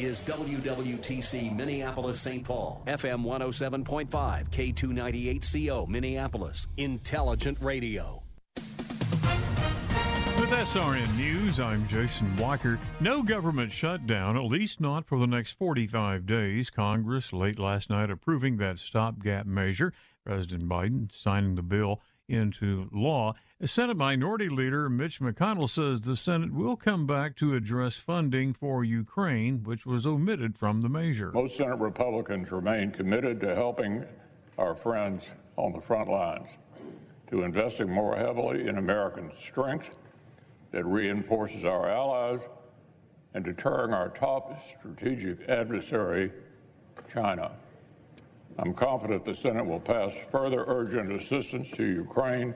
Is WWTC Minneapolis St. Paul, FM 107.5, K298CO Minneapolis, Intelligent Radio. With SRN News, I'm Jason Walker. No government shutdown, at least not for the next 45 days. Congress late last night approving that stopgap measure. President Biden signing the bill into law. Senate Minority Leader Mitch McConnell says the Senate will come back to address funding for Ukraine, which was omitted from the measure. Most Senate Republicans remain committed to helping our friends on the front lines, to investing more heavily in American strength that reinforces our allies, and deterring our top strategic adversary, China. I'm confident the Senate will pass further urgent assistance to Ukraine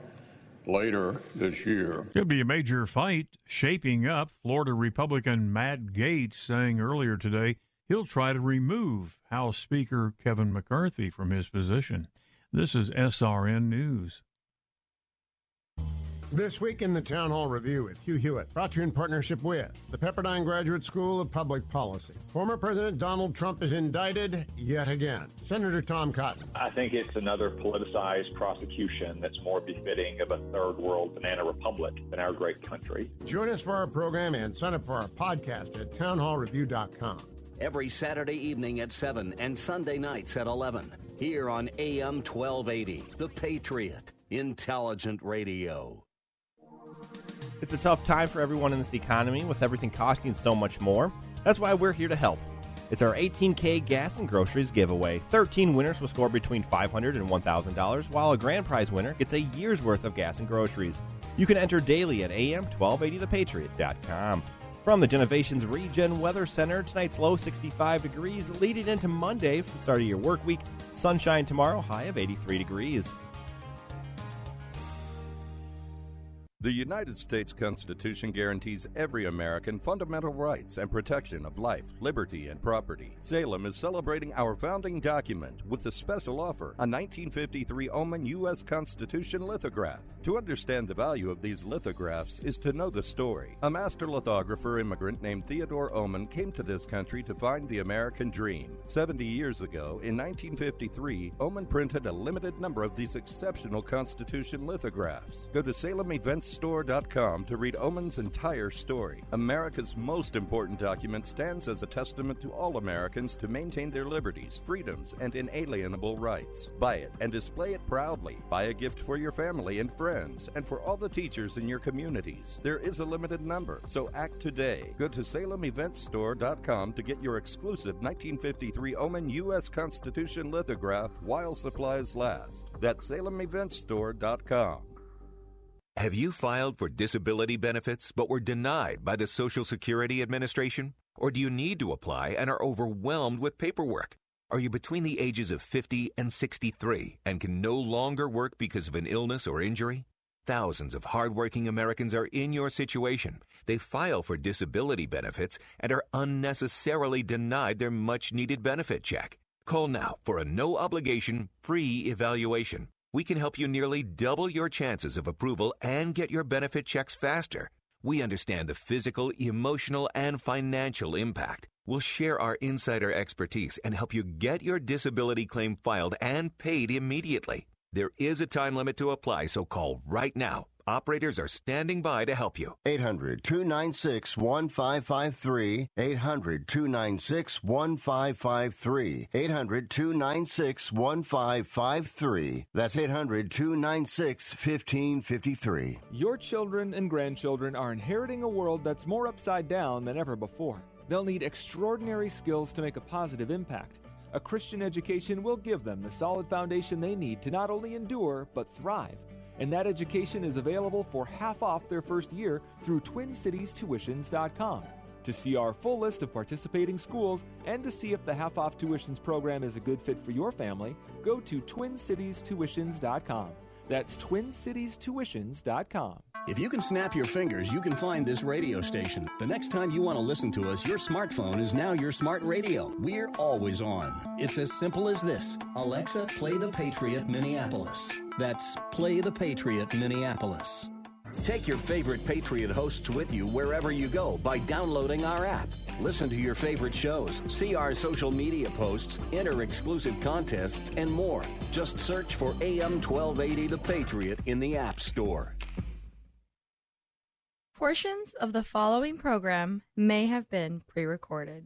later this year. Could be a major fight shaping up. Florida Republican Matt Gaetz saying earlier today he'll try to remove House Speaker Kevin McCarthy from his position. This is SRN News. This week in the Town Hall Review with Hugh Hewitt, brought to you in partnership with the Pepperdine Graduate School of Public Policy. Former President Donald Trump is indicted yet again. Senator Tom Cotton. I think it's another politicized prosecution that's more befitting of a third world banana republic than our great country. Join us for our program and sign up for our podcast at townhallreview.com. Every Saturday evening at 7 and Sunday nights at 11. Here on AM 1280, The Patriot, Intelligent Radio. It's a tough time for everyone in this economy with everything costing so much more. That's why we're here to help. It's our 18K gas and groceries giveaway. 13 winners will score between $500 and $1,000, while a grand prize winner gets a year's worth of gas and groceries. You can enter daily at am1280thepatriot.com. From the Genovations Regen Weather Center, tonight's low 65 degrees, leading into Monday from start of your work week. Sunshine tomorrow, high of 83 degrees. The United States Constitution guarantees every American fundamental rights and protection of life, liberty, and property. Salem is celebrating our founding document with a special offer a 1953 Oman U.S. Constitution lithograph. To understand the value of these lithographs is to know the story. A master lithographer immigrant named Theodore Oman came to this country to find the American dream. 70 years ago, in 1953, Oman printed a limited number of these exceptional Constitution lithographs. Go to Salem Events store.com to read Oman's entire story. America's most important document stands as a testament to all Americans to maintain their liberties, freedoms, and inalienable rights. Buy it and display it proudly. Buy a gift for your family and friends, and for all the teachers in your communities. There is a limited number, so act today. Go to SalemEventsStore.com to get your exclusive 1953 Oman U.S. Constitution lithograph while supplies last. That's SalemEventsStore.com. Have you filed for disability benefits but were denied by the Social Security Administration? Or do you need to apply and are overwhelmed with paperwork? Are you between the ages of 50 and 63 and can no longer work because of an illness or injury? Thousands of hardworking Americans are in your situation. They file for disability benefits and are unnecessarily denied their much needed benefit check. Call now for a no obligation, free evaluation. We can help you nearly double your chances of approval and get your benefit checks faster. We understand the physical, emotional, and financial impact. We'll share our insider expertise and help you get your disability claim filed and paid immediately. There is a time limit to apply, so call right now. Operators are standing by to help you. 800 296 1553. 800 296 1553. 800 296 1553. That's 800 296 1553. Your children and grandchildren are inheriting a world that's more upside down than ever before. They'll need extraordinary skills to make a positive impact. A Christian education will give them the solid foundation they need to not only endure, but thrive and that education is available for half off their first year through TwinCitiesTuitions.com. To see our full list of participating schools and to see if the half off tuitions program is a good fit for your family, go to TwinCitiesTuitions.com. That's TwinCitiesTuitions.com. If you can snap your fingers, you can find this radio station. The next time you want to listen to us, your smartphone is now your smart radio. We're always on. It's as simple as this Alexa, play the Patriot Minneapolis. That's Play the Patriot Minneapolis. Take your favorite Patriot hosts with you wherever you go by downloading our app. Listen to your favorite shows, see our social media posts, enter exclusive contests, and more. Just search for AM 1280 The Patriot in the App Store. Portions of the following program may have been pre recorded.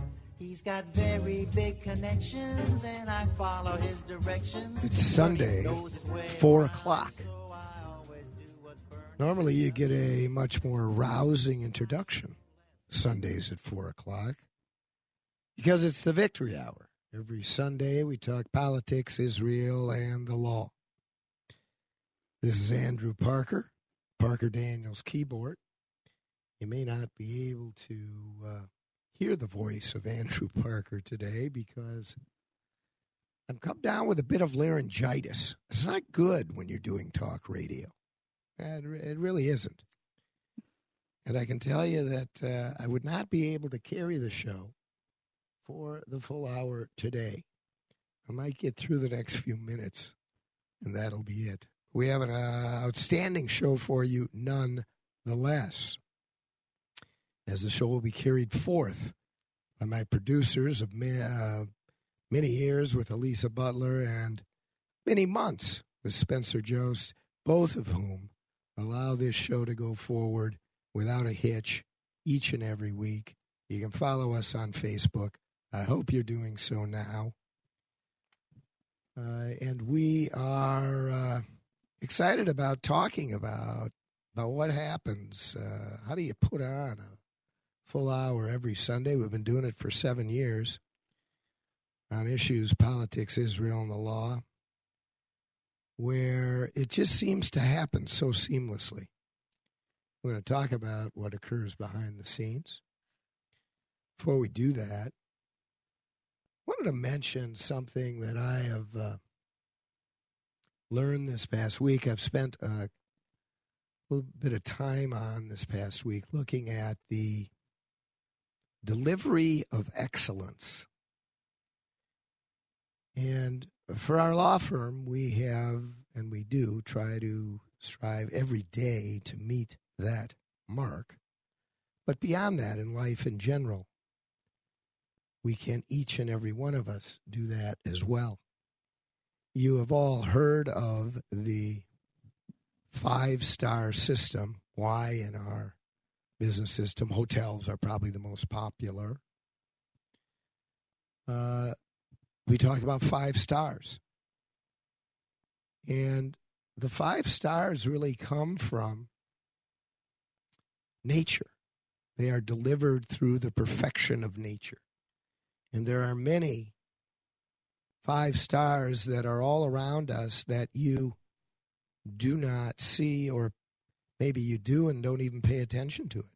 He's got very big connections, and I follow his directions. It's Sunday, 4 o'clock. Normally, you get a much more rousing introduction Sundays at 4 o'clock because it's the victory hour. Every Sunday, we talk politics, Israel, and the law. This is Andrew Parker, Parker Daniels Kibort. You may not be able to uh, hear the voice of Andrew Parker today because I'm come down with a bit of laryngitis. It's not good when you're doing talk radio. It, it really isn't. And I can tell you that uh, I would not be able to carry the show for the full hour today. I might get through the next few minutes, and that'll be it. We have an uh, outstanding show for you, nonetheless as the show will be carried forth by my producers of ma- uh, many years with Elisa Butler and many months with Spencer Jost, both of whom allow this show to go forward without a hitch each and every week. You can follow us on Facebook. I hope you're doing so now. Uh, and we are uh, excited about talking about about what happens. Uh, how do you put on a full hour every Sunday. We've been doing it for seven years on issues, politics, Israel, and the law, where it just seems to happen so seamlessly. We're going to talk about what occurs behind the scenes. Before we do that, I wanted to mention something that I have uh, learned this past week. I've spent a little bit of time on this past week looking at the delivery of excellence. And for our law firm, we have and we do try to strive every day to meet that mark. But beyond that, in life in general, we can each and every one of us do that as well. You have all heard of the five star system, why in our business system. Hotels are probably the most popular. Uh, we talk about five stars. And the five stars really come from nature. They are delivered through the perfection of nature. And there are many five stars that are all around us that you do not see or Maybe you do and don't even pay attention to it.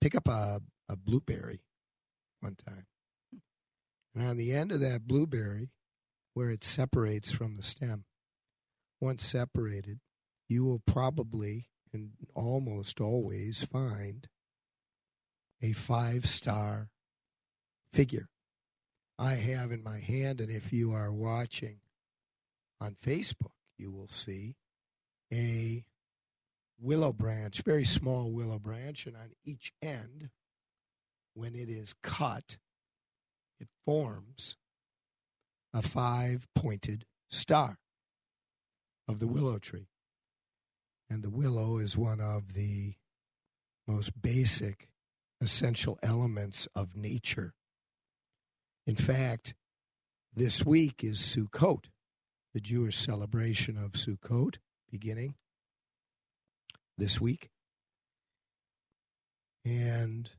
Pick up a, a blueberry one time. And on the end of that blueberry, where it separates from the stem, once separated, you will probably and almost always find a five star figure. I have in my hand, and if you are watching on Facebook, you will see a willow branch, very small willow branch, and on each end, when it is cut, it forms a five pointed star of the willow tree. And the willow is one of the most basic essential elements of nature. In fact, this week is Sukkot, the Jewish celebration of Sukkot, beginning this week. And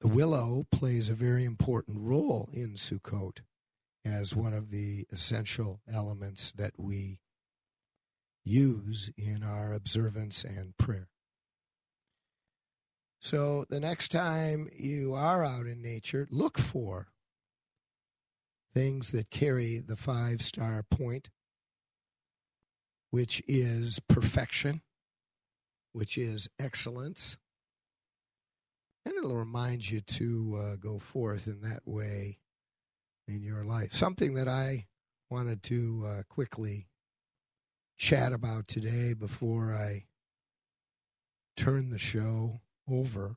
the willow plays a very important role in Sukkot as one of the essential elements that we use in our observance and prayer. So the next time you are out in nature, look for things that carry the five star point, which is perfection, which is excellence. And it'll remind you to uh, go forth in that way in your life. Something that I wanted to uh, quickly chat about today before I turn the show over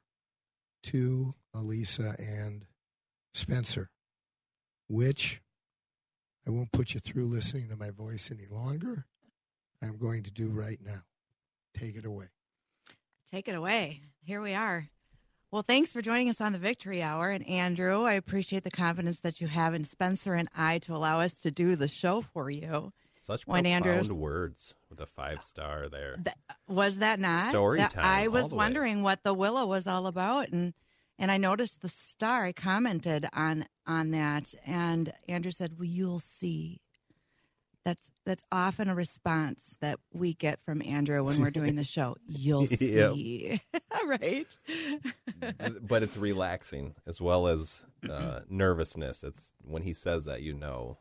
to Elisa and Spencer, which I won't put you through listening to my voice any longer. I'm going to do right now. Take it away. Take it away. Here we are. Well, thanks for joining us on the Victory Hour. And Andrew, I appreciate the confidence that you have in Spencer and I to allow us to do the show for you. Such When profound Andrew's- words with a five star there. Was that not Story That- time, I was the way. wondering what the willow was all about, and and I noticed the star. I commented on on that, and Andrew said, "Well, you'll see." That's that's often a response that we get from Andrew when we're doing the show. You'll see, right? but it's relaxing as well as uh, nervousness. It's when he says that you know.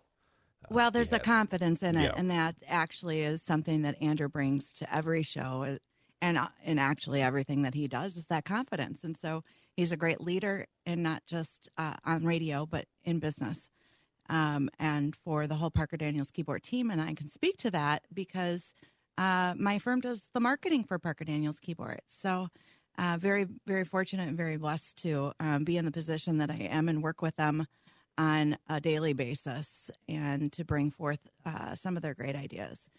Well, there's a confidence in it, Yeah. and that actually is something that Andrew brings to every show, uh, and uh, and actually everything that he does is that confidence. And so he's a great leader, and not just uh, on radio, but in business. Um, and for the whole Parker Daniels Kibort team, and I can speak to that because uh, my firm does the marketing for Parker Daniels Kibort. So. Uh, very, very fortunate and very blessed to um, be in the position that I am and work with them on a daily basis and to bring forth uh, some of their great ideas.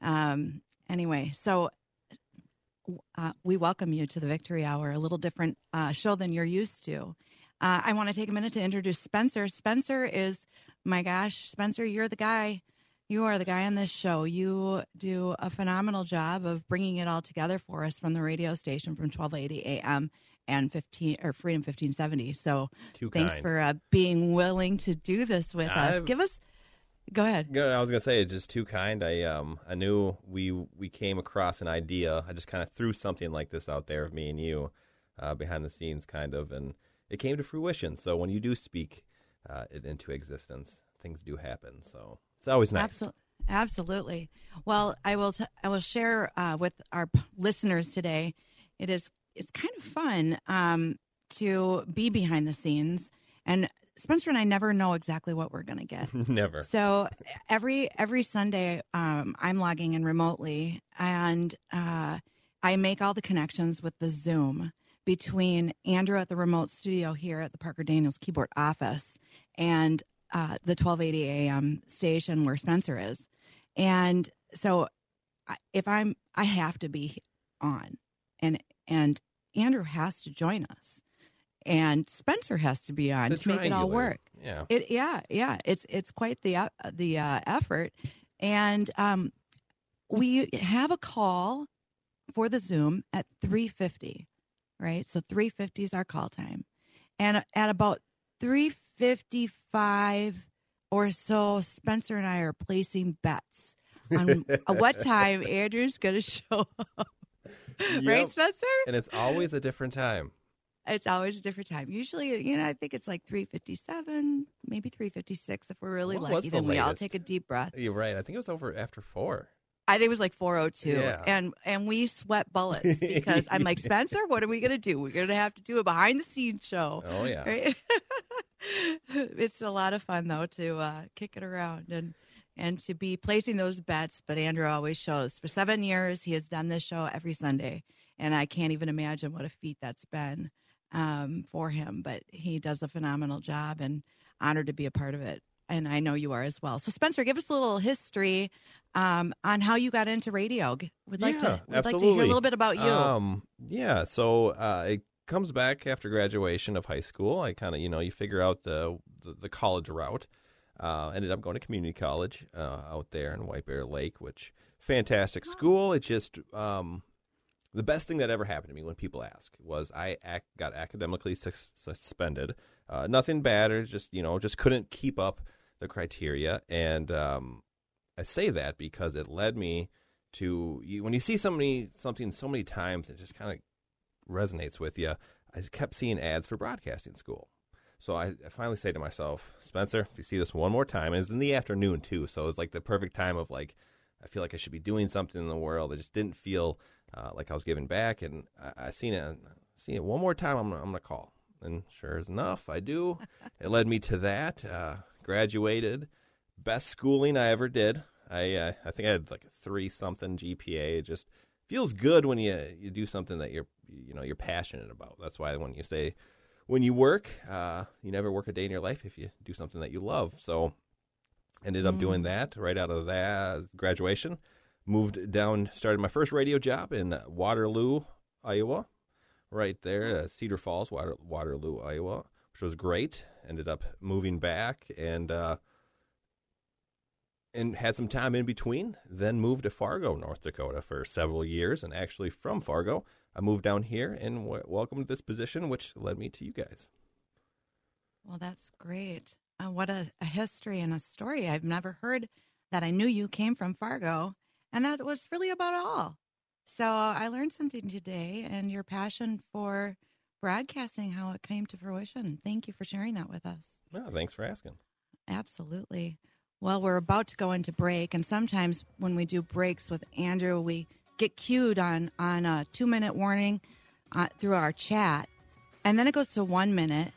Um, anyway, so uh, we welcome you to the Victory Hour, a little different uh, show than you're used to. Uh, I want to take a minute to introduce Spencer. Spencer is, my gosh, Spencer, you're the guy. You are the guy on this show. You do a phenomenal job of bringing it all together for us from the radio station from 1280 a.m. and 15 or Freedom 1570. So Too thanks kind. for uh, being willing to do this with us. I've- Give us, go ahead. I was gonna say just too kind. I um I knew we we came across an idea. I just kind of threw something like this out there of me and you, uh, behind the scenes, kind of, and it came to fruition. So when you do speak uh, it into existence, things do happen. So it's always nice. Absolutely. Absolutely. Well, I will. T- I will share uh, with our p- listeners today. It is. It's kind of fun um, to be behind the scenes, and Spencer and I never know exactly what we're going to get. Never. So every every Sunday, um, I'm logging in remotely, and uh, I make all the connections with the Zoom between Andrew at the remote studio here at the Parker Daniels Kibort office and uh, the 1280 AM station where Spencer is, and so if I'm, I have to be on, and and Andrew has to join us, and Spencer has to be on The to make it all work. yeah. It yeah yeah. It's it's quite the uh, the uh, effort, and um, we have a call for the Zoom at three fifty, right? So three fifty is our call time, and at about three fifty five or so, Spencer and I are placing bets on what time Andrew's going to show up. Right, Spencer? And it's always a different time. It's always a different time. Usually, you know, I think it's like 357, maybe 356 if we're really What lucky. the Then we all take a deep breath. You're right. I think it was over after four. I think it was like 402. Yeah. And and we sweat bullets because I'm like, Spencer, what are we going to do? We're going to have to do a behind the scenes show. Oh, yeah. Right? it's a lot of fun though to uh, kick it around and and to be placing those bets. But Andrew always shows. For seven years, he has done this show every Sunday, and I can't even imagine what a feat that's been um, for him. But he does a phenomenal job, and honored to be a part of it. And I know you are as well. So Spencer, give us a little history um, on how you got into radio. We'd like to we'd like to hear a little bit about you. Um, yeah, so uh, it comes back after graduation of high school. I kind of, you know, you figure out the the, the college route. Uh, ended up going to community college uh, out there in White Bear Lake, which fantastic school. It just um, the best thing that ever happened to me when people ask was I ac- got academically sus- suspended. Uh, nothing bad, or just you know, just couldn't keep up the criteria. And um, I say that because it led me to you, when you see somebody something so many times, it just kind of resonates with you. I kept seeing ads for broadcasting school. So I, I, finally say to myself, Spencer, if you see this one more time, and it's in the afternoon too, so it's like the perfect time of like, I feel like I should be doing something in the world. I just didn't feel uh, like I was giving back, and I, I seen it, seen it one more time. I'm, I'm gonna call, and sure enough, I do. it led me to that. Uh, graduated, best schooling I ever did. I uh, I think I had like a three something GPA. Just feels good when you you do something that you're you know you're passionate about. That's why when you say when you work, uh, you never work a day in your life if you do something that you love. So ended up mm. doing that right out of that graduation. Moved down, started my first radio job in Waterloo, Iowa, right there, uh, Cedar Falls, Water, Waterloo, Iowa, which was great. Ended up moving back and uh, and had some time in between. Then moved to Fargo, North Dakota for several years, and actually from Fargo, I moved down here and w- welcomed this position, which led me to you guys. Well, that's great. Uh, what a, a history and a story. I've never heard that. I knew you came from Fargo, and that was really about all. So I learned something today, and your passion for broadcasting, how it came to fruition. Thank you for sharing that with us. No, thanks for asking. Absolutely. Well, we're about to go into break, and sometimes when we do breaks with Andrew, we get cued on on a two minute warning uh, through our chat, and then it goes to one minute,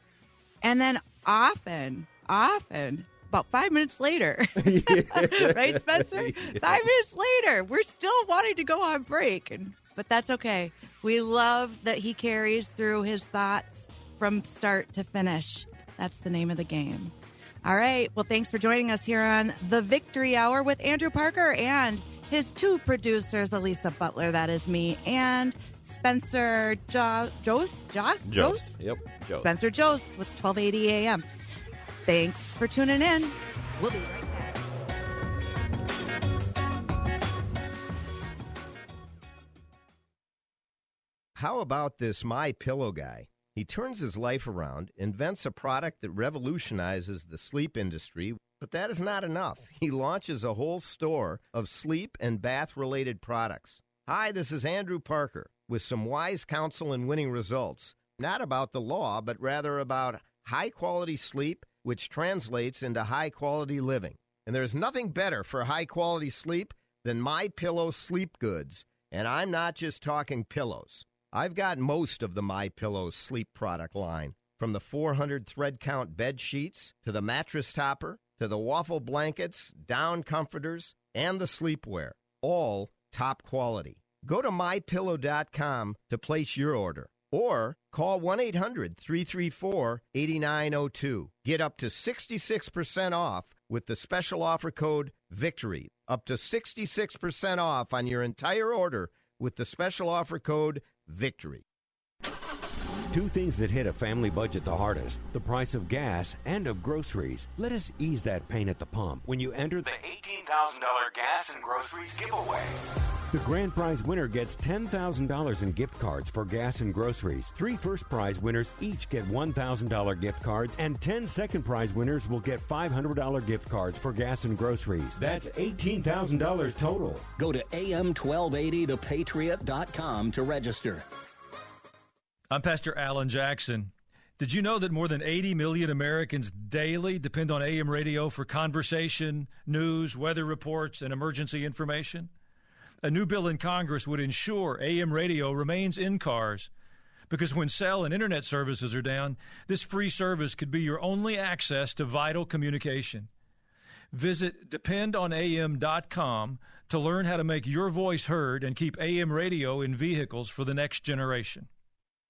and then often, often about five minutes later, right, Spencer? Yeah. Five minutes later, we're still wanting to go on break, and but that's okay. We love that he carries through his thoughts from start to finish. That's the name of the game. All right. Well, thanks for joining us here on the Victory Hour with Andrew Parker and his two producers, Elisa Butler, that is me, and Spencer jo- Jost. Jost? Jost. Yep. Jost. Spencer Jost with 1280 AM. Thanks for tuning in. We'll be right back. How about this My Pillow guy? He turns his life around, invents a product that revolutionizes the sleep industry, but that is not enough. He launches a whole store of sleep and bath related products. Hi, this is Andrew Parker with some wise counsel and winning results. Not about the law, but rather about high quality sleep, which translates into high quality living. And there's nothing better for high quality sleep than My Pillow sleep goods. And I'm not just talking pillows. I've got most of the My Pillow sleep product line, from the 400 thread count bed sheets to the mattress topper to the waffle blankets, down comforters, and the sleepwear, all top quality. Go to mypillow.com to place your order or call 1 800 334 8902. Get up to 66% off with the special offer code VICTORY. Up to 66% off on your entire order with the special offer code victory. Two things that hit a family budget the hardest the price of gas and of groceries. Let us ease that pain at the pump when you enter the $18,000 gas and groceries giveaway. The grand prize winner gets $10,000 in gift cards for gas and groceries. Three first prize winners each get $1,000 gift cards, and 10 second prize winners will get $500 gift cards for gas and groceries. That's $18,000 total. Go to am1280thepatriot.com to register. I'm Pastor Alan Jackson. Did you know that more than 80 million Americans daily depend on AM radio for conversation, news, weather reports, and emergency information? A new bill in Congress would ensure AM radio remains in cars because when cell and internet services are down, this free service could be your only access to vital communication. Visit dependonam.com to learn how to make your voice heard and keep AM radio in vehicles for the next generation.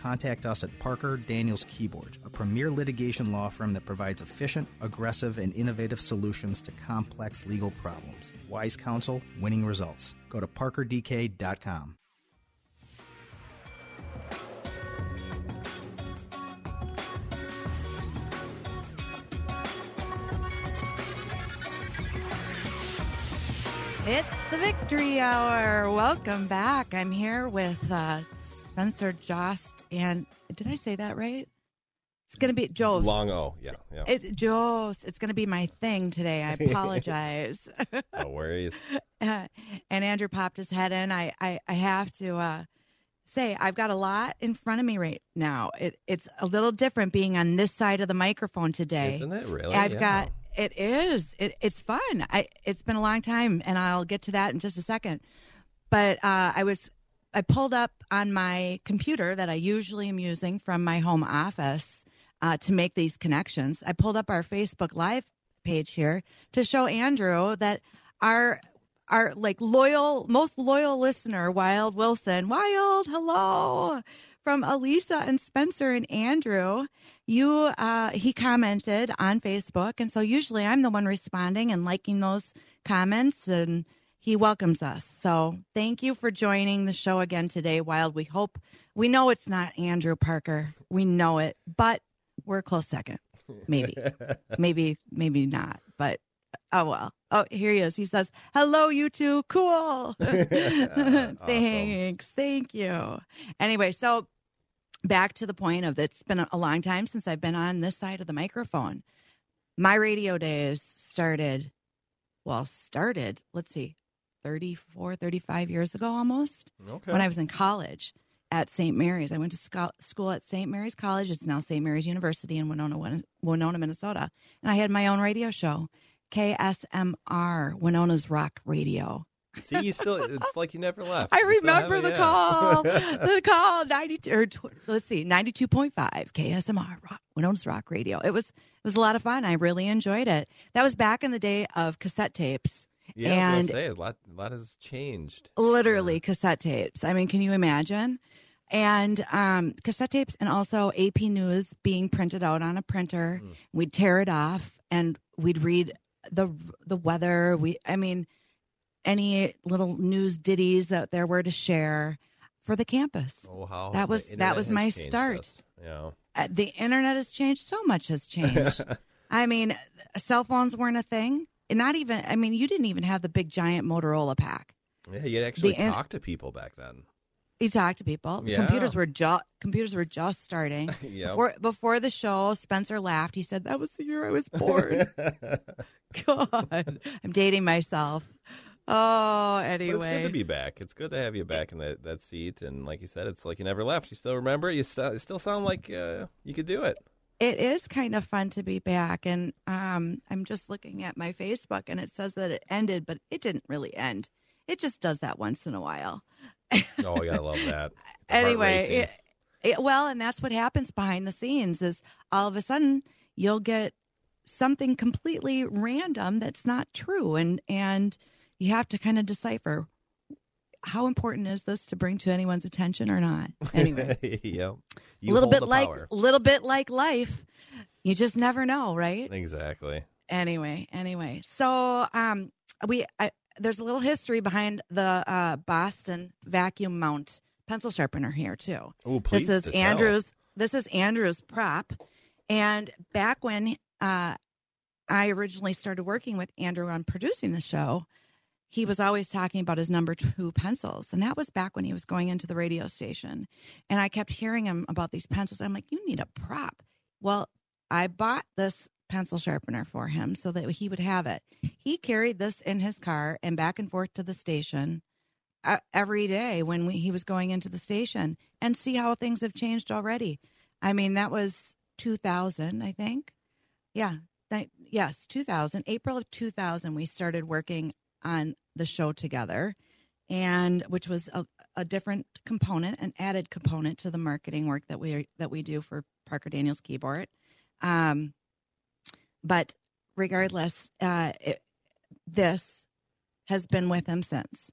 contact us at Parker Daniels Kibort, a premier litigation law firm that provides efficient, aggressive, and innovative solutions to complex legal problems. Wise counsel, winning results. Go to parkerdk.com. It's the Victory Hour. Welcome back. I'm here with uh, Spencer Jost, and did I say that right? It's going to be Jost. Long O, yeah, yeah. It, Jost. It's going to be my thing today. I apologize. no worries. Uh, and Andrew popped his head in. I, I, I have to uh, say, I've got a lot in front of me right now. It, it's a little different being on this side of the microphone today. Isn't it really? I've Yeah. got. It is. It, it's fun. I. It's been a long time, and I'll get to that in just a second. But uh, I was. I pulled up on my computer that I usually am using from my home office uh, to make these connections. I pulled up our Facebook Live page here to show Andrew that our our like loyal, most loyal listener, Wild Wilson, Wild, hello from Elisa and Spencer and Andrew. You, uh, he commented on Facebook, and so usually I'm the one responding and liking those comments, and he welcomes us. So thank you for joining the show again today, Wild. We hope we know it's not Andrew Parker. We know it, but we're a close second. Maybe, maybe, maybe not. But oh well. Oh, here he is. He says, "Hello, you two. Cool. Thanks. Thank you." Anyway, so back to the point of it's been a long time since I've been on this side of the microphone. My radio days started, well, started, let's see, 34, 35 years ago almost. Okay. When I was in college at St. Mary's. I went to school at St. Mary's College. It's now St. Mary's University in Winona, Winona, Minnesota. And I had my own radio show, KSMR, Winona's Rock Radio. See, you still, it's like you never left. I remember the call. the call 92 or tw- let's see 92.5 KSMR Rock, Winona's Rock Radio. It was it was a lot of fun. I really enjoyed it. That was back in the day of cassette tapes. Yeah, I and say, a lot, a lot has changed. literally cassette tapes. I mean, can you imagine? And um, cassette tapes, and also AP News being printed out on a printer. We'd tear it off, and we'd read the the weather. We, I mean, any little news ditties that there were to share for the campus. Oh, how that was that was my start. us. Yeah. Uh, the internet has changed. So much has changed. I mean, cell phones weren't a thing. And not even. I mean, you didn't even have the big giant Motorola pack. Yeah, you actually The talk to people back then. You talk to people. Yeah. Computers were just computers were just starting. Yep. Before before the show, Spencer laughed. He said, "That was the year I was born." God, I'm dating myself. Oh, But it's good to be back. It's good to have you back in that, that seat. And like you said, it's like you never left. You still remember. it. You still, still sound like uh, you could do it. It is kind of fun to be back. And um, I'm just looking at my Facebook, and it says that it ended, but it didn't really end. It just does that once in a while. Oh, yeah, I love that. The anyway, it, it, well, and that's what happens behind the scenes is all of a sudden you'll get something completely random that's not true, and and you have to kind of decipher how important is this to bring to anyone's attention or not. Anyway, yep. a little bit like power. little bit like life. You just never know, right? Exactly. anyway anyway so um we I, there's a little history behind the uh boston vacuum mount pencil sharpener here too Ooh, please this is to tell. andrew's this is andrew's prop and back when uh i originally started working with andrew on producing the show he was always talking about his number two pencils. And that was back when he was going into the radio station. And I kept hearing him about these pencils. I'm like, you need a prop. Well, I bought this pencil sharpener for him so that he would have it. He carried this in his car and back and forth to the station uh, every day when we, he was going into the station and see how things have changed already. I mean, that was 2000, I think. Yeah. Yes, 2000. April of 2000, we started working on the show together, and which was a, a different component, an added component to the marketing work that we that we do for Parker Daniels Kibort. Um, but regardless, uh, it, this has been with him since,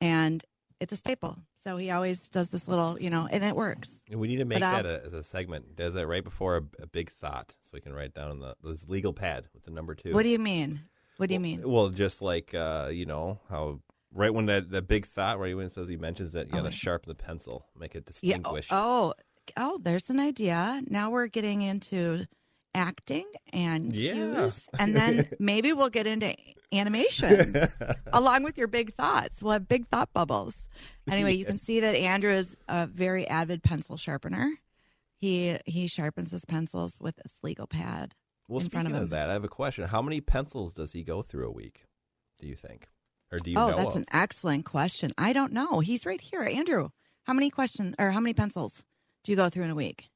and it's a staple. So he always does this little, you know, and it works. And we need to make But that a, as a segment. Does that right before a, a big thought, so we can write down on the this legal pad with the number two. What do you mean? What do you mean? Well, just like uh, you know how right when that that big thought, right when it says he mentions that you got to Oh. sharpen the pencil, make it Yeah. distinguished. Oh, oh, there's an idea. Now we're getting into acting and Yeah. cues, and then maybe we'll get into animation along with your big thoughts. We'll have big thought bubbles. Anyway, you can see that Andrew is a very avid pencil sharpener. He he sharpens his pencils with this legal pad well, in front speaking of of, that, I have a question. How many pencils does he go through a week? Do you think, or do you oh, that's of? an excellent question. I don't know. He's right here, Andrew. How many questions or how many pencils do you go through in a week?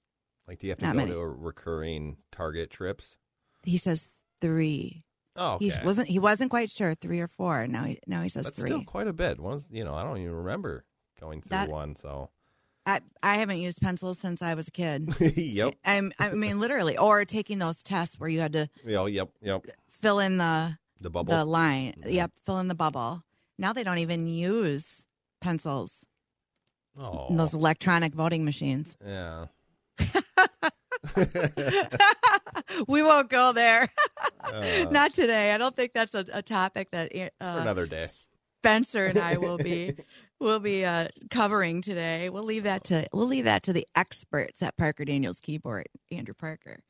like, do you have to not go many. to a recurring Target trips? He says three. Oh, He wasn't. He wasn't quite sure three or four. Now he now he says That's three. still quite a bit. Once you know, I don't even remember going through That- one. So, I I haven't used pencils since I was a kid. yep. I'm, I mean, literally, or taking those tests where you had to Yeah, yep, yep. fill in the The bubble. the line. Yep, fill in the bubble. Now they don't even use pencils. Oh, in Those electronic voting machines. yeah. we won't go there. Uh. Not today. I don't think that's a, a topic that uh, For another day. Spencer and I will be will be uh, covering today. We'll leave that to we'll leave that to the experts at Parker Daniels Kibort, Andrew Parker.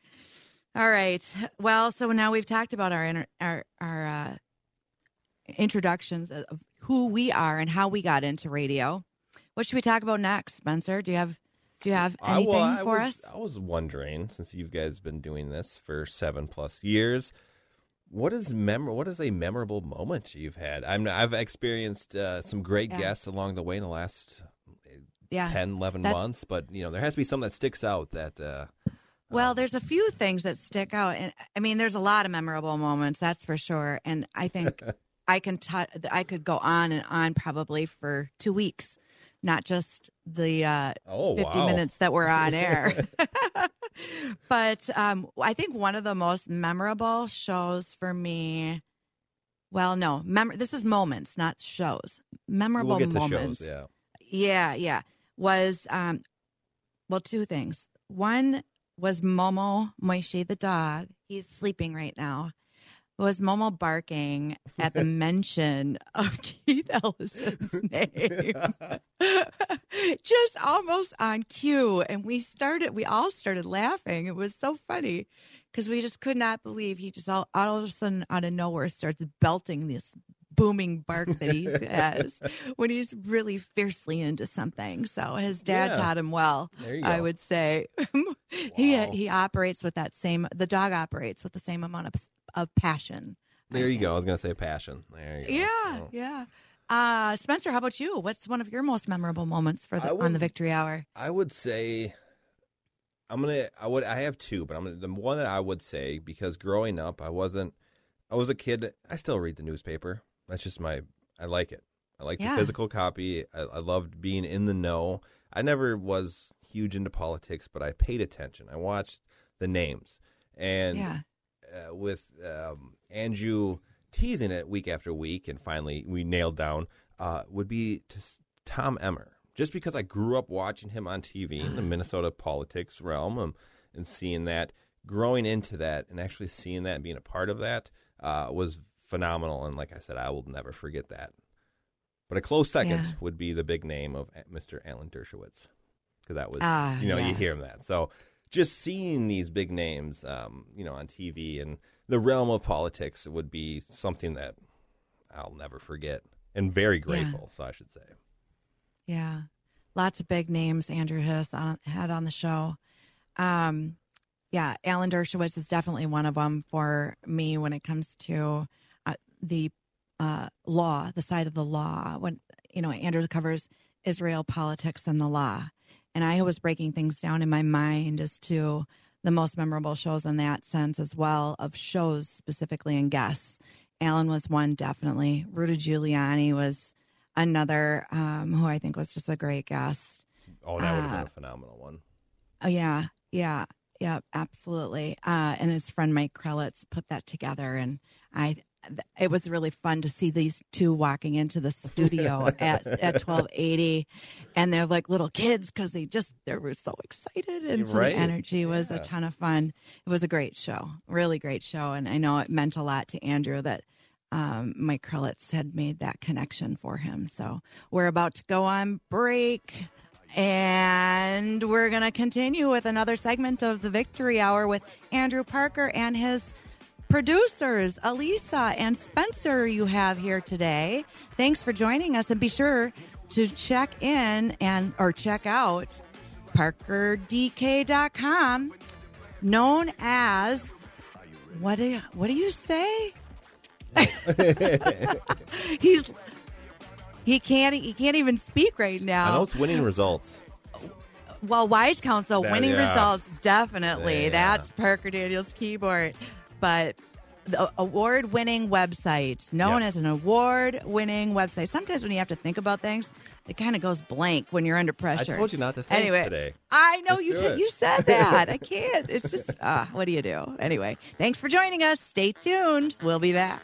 All right. Well, so now we've talked about our our our uh, introductions of who we are and how we got into radio. What should we talk about next, Spencer? Do you have do you have I- anything well, I for was, us? I was wondering, since you guys been doing this for seven plus years, what is mem- What is a memorable moment you've had? I'm, I've experienced uh, some great Yeah. guests along the way in the last Yeah, 10, 11 that's- months, but you know there has to be something that sticks out. That uh, Well, there's a few things that stick out, and I mean, there's a lot of memorable moments, that's for sure. And I think I can t- I could go on and on probably for two weeks, not just the uh, Oh, 50 wow. minutes that we're on air. but um, I think one of the most memorable shows for me. Well, no, mem- this is moments, not shows. Memorable we'll moments. shows. Yeah. Yeah, yeah. Was um well two things. One was Momo Moishi the dog. He's sleeping right now. Was Momo barking at the mention of Keith Ellison's name? Just almost on cue. And we started we all started laughing. It was so funny because we just could not believe he just all, all of a sudden out of nowhere starts belting this booming bark that he has when he's really fiercely into something. So his dad Yeah. taught him well, I would say. he he operates with that same the dog operates with the same amount of of passion. There you go. I was gonna say passion. There you go. Yeah, yeah. Uh, Spencer, how about you? What's one of your most memorable moments for the, I on the Victory Hour? I would say I'm gonna. I would. I have two, but I'm gonna, the one that I would say because growing up, I wasn't. I was a kid. I still read the newspaper. That's just my. I like it. I like Yeah. the physical copy. I, I loved being in the know. I never was huge into politics, but I paid attention. I watched the names, and Yeah. uh, with um, Andrew teasing it week after week, and finally we nailed down uh, would be to s- Tom Emmer. Just because I grew up watching him on TV in the Minnesota politics realm um, and seeing that, growing into that, and actually seeing that and being a part of that uh, was phenomenal. And like I said, I will never forget that. But a close second Yeah. would be the big name of Mr. Alan Dershowitz because that was Ah, you know you hear him that so just seeing these big names um, you know on TV and the realm of politics would be something that I'll never forget and very grateful, so I should say. Yeah. Lots of big names Andrew has on, had on the show. Um, yeah, Alan Dershowitz is definitely one of them for me when it comes to the uh, law, the side of the law. When, you know, Andrew covers Israel politics and the law. And I was breaking things down in my mind as to the most memorable shows in that sense as well of shows specifically and guests. Alan was one definitely. Rudy Giuliani was another um, who I think was just a great guest. Oh, that would have Uh, been a phenomenal one. Oh yeah, yeah, yeah, absolutely. Uh, and his friend Mike Krelitz put that together, and I. It was really fun to see these two walking into the studio at at twelve eighty, and they're like little kids because they just they were so excited, and so Right. the energy was a ton of fun. It was a great show, really great show, and I know it meant a lot to Andrew that um, Mike Krelitz had made that connection for him. So we're about to go on break. And we're going to continue with another segment of the Victory Hour with Andrew Parker and his producers, Elisa and Spencer, you have here today. Thanks for joining us. And be sure to check in and or check out parkerdk.com, known as what do you, what do you say? He's he can't he can't even speak right now. I know it's winning results. Well, Wise Counsel That- winning yeah. results definitely. Yeah. That's Parker Daniels Kibort, but the award-winning website known Yes. as an award-winning website. Sometimes when you have to think about things, it kind of goes blank when you're under pressure. I told you not to think anyway, today. I know Just you it. You said that. I can't. It's just ah, what do you do? Anyway, thanks for joining us. Stay tuned. We'll be back.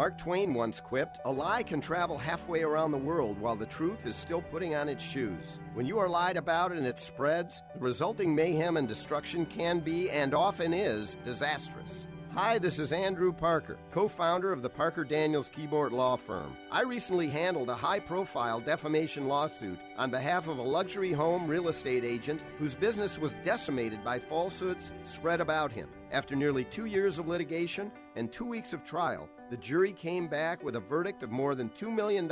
Mark Twain once quipped, A lie can travel halfway around the world while the truth is still putting on its shoes. When you are lied about and it spreads, the resulting mayhem and destruction can be, and often is, disastrous. Hi, this is Andrew Parker, co founder of the Parker Daniels Kibort Law Firm. I recently handled a high profile defamation lawsuit on behalf of a luxury home real estate agent whose business was decimated by falsehoods spread about him. After nearly two years of litigation and two weeks of trial, the jury came back with a verdict of more than $2 million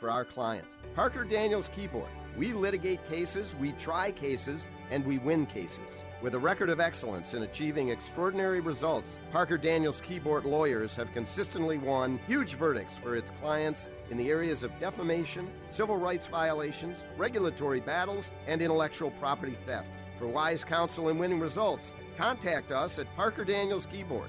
for our client. Parker Daniels Kibort. We litigate cases, we try cases, and we win cases. With a record of excellence in achieving extraordinary results, Parker Daniels Kibort lawyers have consistently won huge verdicts for its clients in the areas of defamation, civil rights violations, regulatory battles, and intellectual property theft. For wise counsel and winning results, contact us at Parker Daniels Kibort,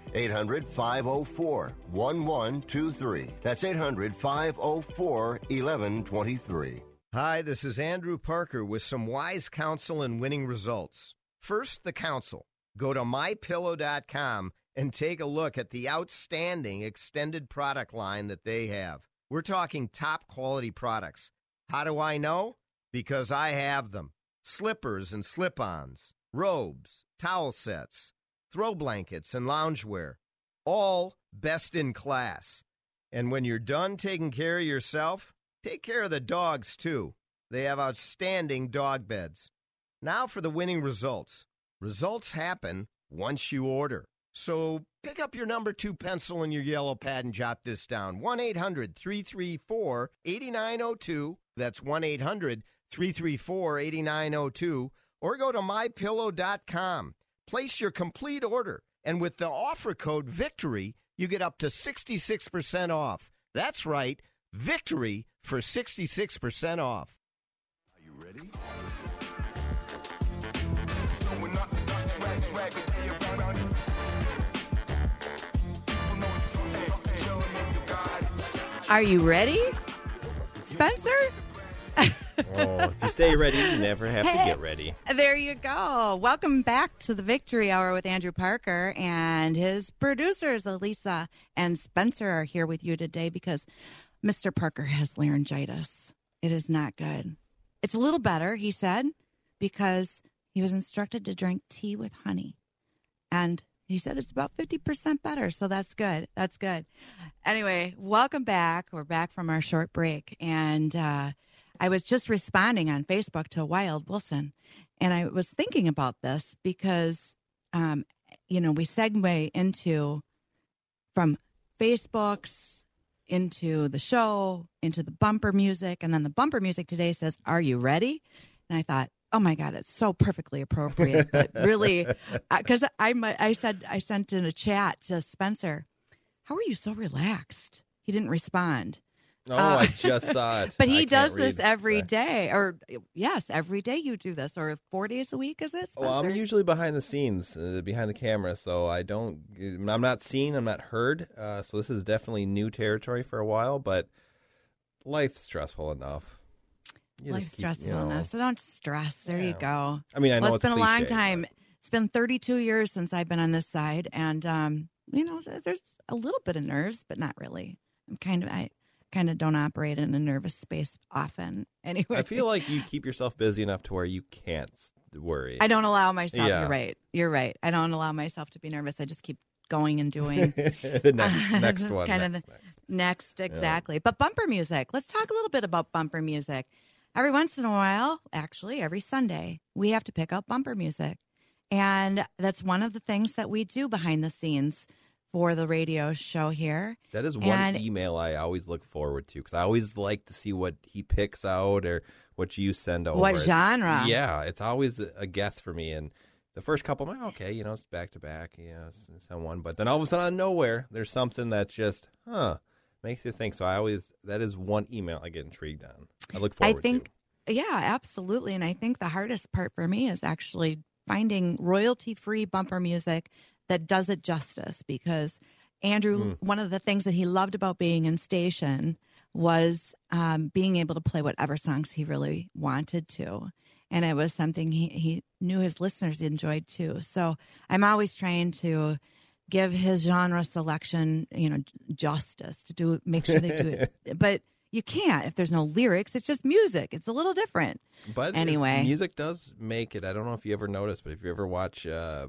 800 504 1123. That's 800 504 1123. Hi, this is Andrew Parker with some wise counsel and winning results. First, the counsel. Go to mypillow.com and take a look at the outstanding extended product line that they have. We're talking top quality products. How do I know? Because I have them. Slippers and slip ons, robes, towel sets, throw blankets, and loungewear. All best in class. And when you're done taking care of yourself, take care of the dogs too. They have outstanding dog beds. Now for the winning results. Results happen once you order. So pick up your number two pencil and your yellow pad and jot this down 1 800 334 8902. That's 1 800 334 8902. Or go to mypillow.com. Place your complete order And with the offer code VICTORY, you get up to 66% off. That's right, VICTORY for 66% off. Are you ready? Are you ready, Spencer? Oh, if you stay ready, you never have to get ready. There you go. Welcome back to the Victory Hour with Andrew Parker and his producers, Elisa and Spencer, are here with you today because Mr. Parker has laryngitis. It is not good. It's a little better, he said, because he was instructed to drink tea with honey. And he said it's about 50% better. So that's good. That's good. Anyway, welcome back. We're back from our short break. And uh, I was just responding on Facebook to Wild Wilson. And I was thinking about this because, um, you know, we segue into from Facebook's into the show, into the bumper music. And then the bumper music today says, Are you ready? And I thought, oh my god it's so perfectly appropriate but really because I, I said i sent in a chat to spencer how are you so relaxed he didn't respond Oh, uh, I just saw it. But he does this every day, or yes, every day you do this, or four days a week, is it? Spencer? Well, I'm usually behind the scenes, uh, behind the camera, so I don't. I'm not seen. I'm not heard. Uh, so this is definitely new territory for a while, but life's stressful enough. You Life's keep, stressful you know, enough, so don't stress. There yeah. you go. I mean, I know well, it's, it's been cliche, a long time. But... It's been 32 years since I've been on this side, and um, you know, there's a little bit of nerves, but not really. I'm kind of I kind of don't operate in a nervous space often. Anyway, I feel like you keep yourself busy enough to where you can't worry. I don't allow myself. Yeah. You're right. You're right. I don't allow myself to be nervous. I just keep going and doing the next, next one. kind next, of the, next, next exactly. Yeah. But bumper music. Let's talk a little bit about bumper music. Every once in a while, actually, every Sunday, we have to pick up bumper music. And that's one of the things that we do behind the scenes for the radio show here. That is one and, email I always look forward to because I always like to see what he picks out or what you send over. What genre? yeah, it's always a guess for me. And the first couple, I'm like, okay, you know, it's back to back, you know, someone. But then all of a sudden, out of nowhere, there's something that's just, huh, makes you think. So I always, that is one email I get intrigued on. I look forward I think, to. yeah, absolutely. And I think the hardest part for me is actually finding royalty free bumper music that does it justice because Andrew, mm. one of the things that he loved about being in station was um, being able to play whatever songs he really wanted to. And it was something he, he knew his listeners enjoyed too. So I'm always trying to give his genre selection, you know, justice to do make sure they do it. but you can't if there's no lyrics. It's just music. It's a little different. But anyway, music does make it. I don't know if you ever noticed, but if you ever watch uh,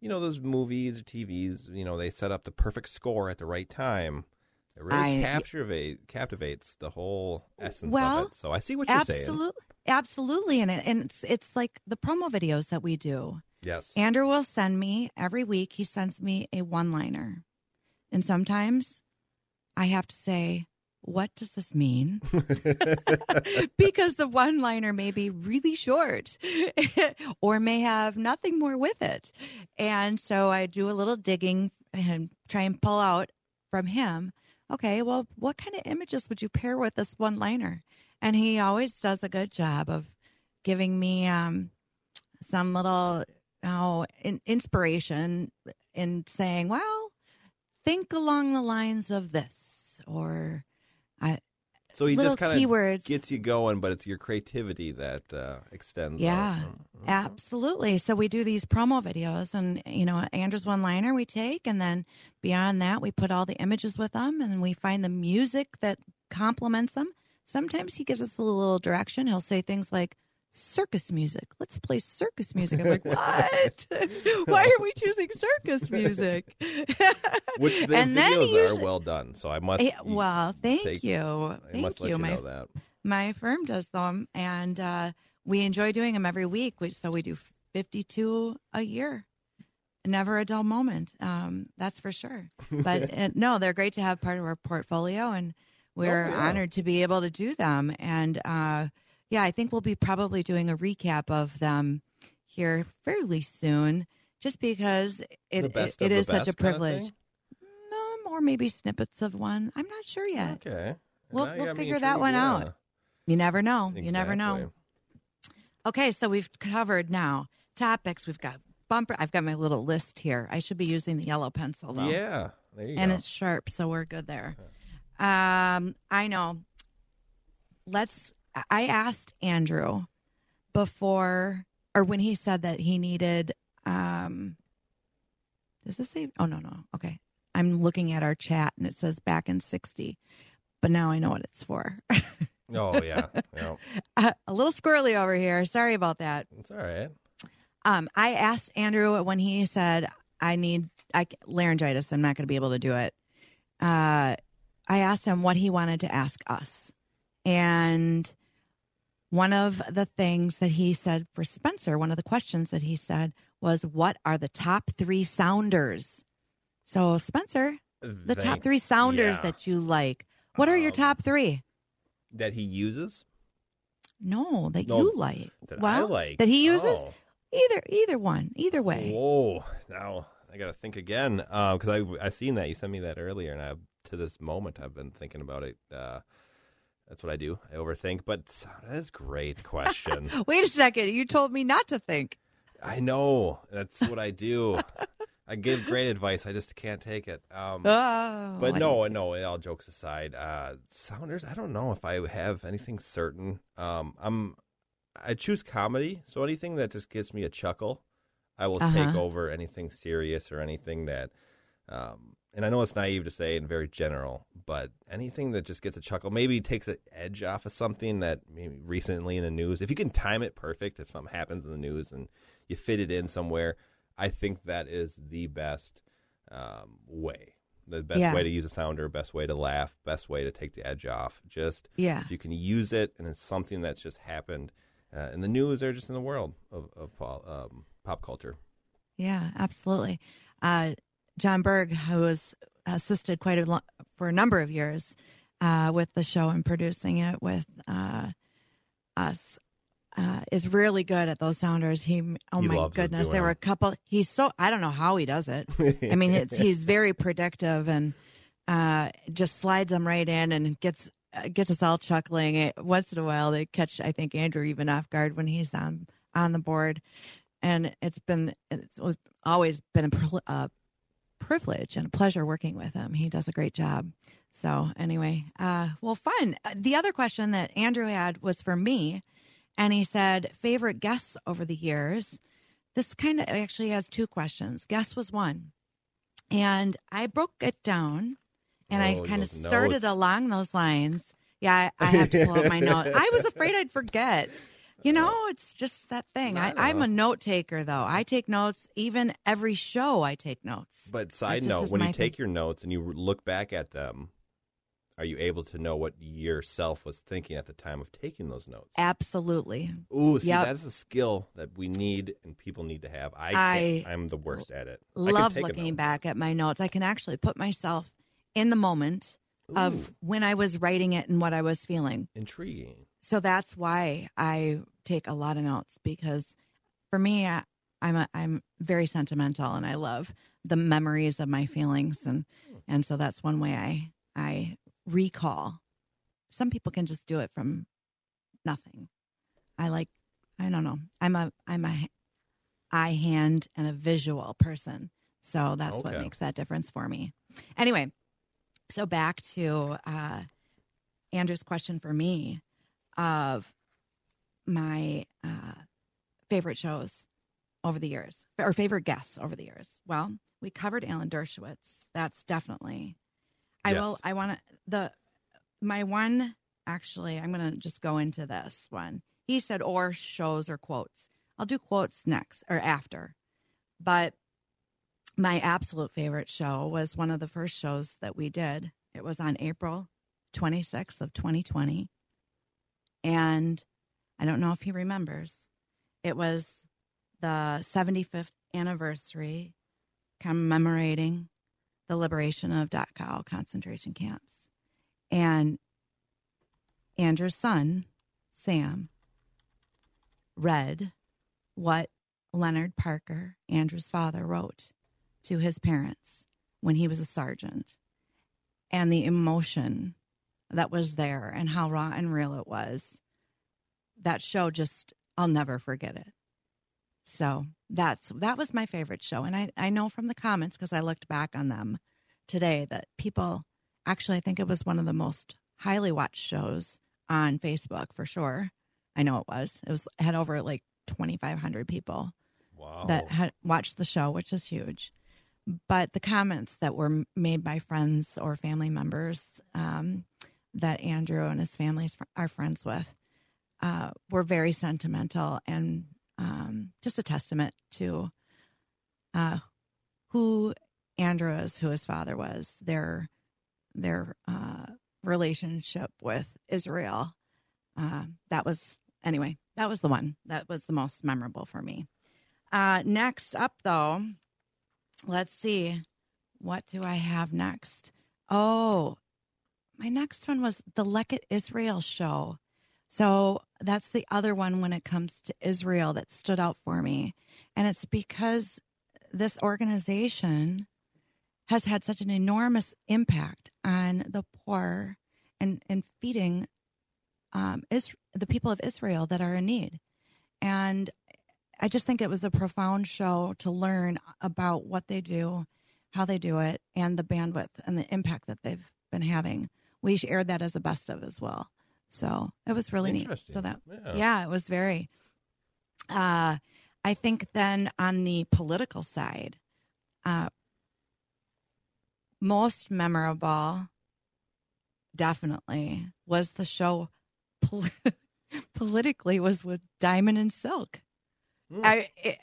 you know those movies or TVs, you know they set up the perfect score at the right time. It really I, captivate, captivates the whole essence well, of it. So I see what you're saying. absolutely, saying. Absolutely, and it, and it's it's like the promo videos that we do. Yes, Andrew will send me every week. He sends me a one liner, and sometimes I have to say, what does this mean? because the one liner may be really short or may have nothing more with it. And so I do a little digging and try and pull out from him okay, well, what kind of images would you pair with this one liner? And he always does a good job of giving me um, some little oh, in, inspiration in saying, well, think along the lines of this or I, so he just kind of gets you going, but it's your creativity that uh, extends. Yeah, mm-hmm. absolutely. So we do these promo videos, and you know, Andrew's one liner we take, and then beyond that, we put all the images with them, and we find the music that complements them. Sometimes he gives us a little direction. He'll say things like, circus music. Let's play circus music. I'm like, what? Why are we choosing circus music? Which the and videos usually, are well done. So I must. well, thank take, you, thank you. you my that. my firm does them, and uh, we enjoy doing them every week. We, so we do 52 a year. Never a dull moment. Um, that's for sure. But uh, no, they're great to have part of our portfolio, and we're oh, yeah. honored to be able to do them. And uh, yeah, I think we'll be probably doing a recap of them here fairly soon just because it it, it is such a privilege. thing? Um, or maybe snippets of one. I'm not sure yet. Okay. We'll, we'll figure that one yeah. out. You never know. You never know. Okay, so we've covered now topics. We've got bumper. I've got my little list here. I should be using the yellow pencil though. Yeah, there you and go. it's sharp, so we're good there. Um, I know. Let's. I asked Andrew before, or when he said that he needed. Um, does this say? Oh no, no. Okay, I'm looking at our chat, and it says back in sixty, but now I know what it's for. Oh yeah, yeah. Uh, a little squirrely over here. Sorry about that. It's all right. Um, I asked Andrew when he said I need I, laryngitis. I'm not going to be able to do it. Uh, I asked him what he wanted to ask us, and one of the things that he said for Spencer, one of the questions that he said was, "What are the top three sounders?" So Spencer, the top three sounders Yeah. that you like. What are your top three? That he uses. No, that No, you like. that I like. that he uses. Oh. Either either one, either way. Whoa! Now I got to think again because I I seen that you sent me that earlier, and I to this moment I've been thinking about it. Uh, that's what I do. I overthink, but that is a great question. Wait a second. You told me not to think. I know that's what I do. I give great advice. I just can't take it. Um, Oh, but I no, no. All jokes aside, uh, Sounders. I don't know if I have anything certain. Um, I'm. I choose comedy, so anything that just gives me a chuckle, I will take Uh-huh. over anything serious or anything that. Um, and I know it's naive to say and very general, but anything that just gets a chuckle, maybe takes an edge off of something that maybe recently in the news. If you can time it perfect, if something happens in the news and you fit it in somewhere, I think that is the best um, way. The best Yeah. way to use a sounder, best way to laugh, best way to take the edge off. Just Yeah. if you can use it and it's something that's just happened uh, in the news or just in the world of, of um, pop culture. Yeah, absolutely. Uh, John Berg, who has assisted quite a lot for a number of years uh, with the show and producing it with uh, us, uh, is really good at those sounders. He, oh He my goodness, there were a couple. He's so I don't know how he does it. I mean, it's, he's very predictive and uh, just slides them right in and gets uh, gets us all chuckling. It, once in a while, they catch I think Andrew even off guard when he's on on the board, and it's been it's always been a privilege and a pleasure working with him. He does a great job. So anyway, uh, well, fun. Uh, The other question that Andrew had was for me, and he said favorite guests over the years. This kind of actually has two questions. Guest was one, and I broke it down, and I Oh, kind of started notes. along those lines. Yeah, I, I have to pull up my notes. I was afraid I'd forget. You know, it's just that thing. I, I'm a note taker, though. I take notes. Even every show, I take notes. But side just note, is when you my take thing. your notes and you look back at them, are you able to know what yourself was thinking at the time of taking those notes? Absolutely. Ooh, see, Yep. that is a skill that we need and people need to have. I, I I'm the worst at it. I can love take a looking note. back at my notes. I can actually put myself in the moment of when I was writing it and what I was feeling. Intriguing. So that's why I take a lot of notes because for me, I, I'm a, I'm very sentimental and I love the memories of my feelings and and so that's one way I I recall. Some people can just do it from nothing. I like I don't know. I'm a I'm a eye hand and a visual person. So that's what makes that difference for me. Anyway, so back to uh Andrew's question for me of my uh favorite shows over the years or favorite guests over the years. Well, we covered Alan Dershowitz. That's definitely I Yes. will I want to the my one actually I'm going to just go into this one. He said or shows or quotes. I'll do quotes next or after. But my absolute favorite show was one of the first shows that we did. It was on April 26th of 2020. And I don't know if he remembers. It was the 75th anniversary commemorating the liberation of Dachau concentration camps. And Andrew's son, Sam, read what Leonard Parker, Andrew's father, wrote to his parents when he was a sergeant and the emotion that was there and how raw and real it was. That show just, I'll never forget it. So that's that was my favorite show. And I, I know from the comments, because I looked back on them today, that people actually I think it was one of the most highly watched shows on Facebook for sure. I know it was. It was had over like twenty five hundred people wow. that had watched the show, which is huge. But the comments that were made by friends or family members um, that Andrew and his family are friends with uh, were very sentimental and um, just a testament to uh, who Andrew is, who his father was, their their uh, relationship with Israel. Uh, that was anyway. That was the one that was the most memorable for me. Uh, next up, though, let's see. What do I have next? Oh, my next one was the Leket Israel show. So that's the other one when it comes to Israel that stood out for me. And it's because this organization has had such an enormous impact on the poor and, and feeding um, is, the people of Israel that are in need. And I just think it was a profound show to learn about what they do, how they do it, and the bandwidth and the impact that they've been having. We aired that as a best of as well. So it was really neat. So that, yeah. yeah, it was very. Uh, I think then on the political side, uh, most memorable, definitely, was the show pol- politically was with Diamond and Silk. Mm. I, it,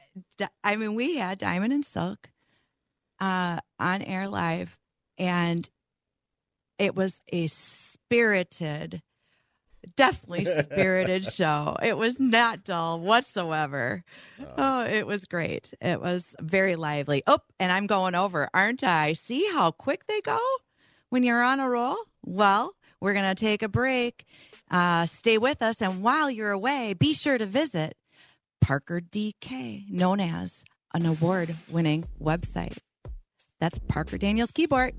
I mean, we had Diamond and Silk uh, on air live, and it was a spirited definitely spirited show. It was not dull whatsoever. Oh. oh, it was great. It was very lively. Oh, and I'm going over, aren't I? See how quick they go when you're on a roll? Well, we're going to take a break. Uh, stay with us. And while you're away, be sure to visit Parker DK, known as an award winning website. That's Parker Daniels Kibort,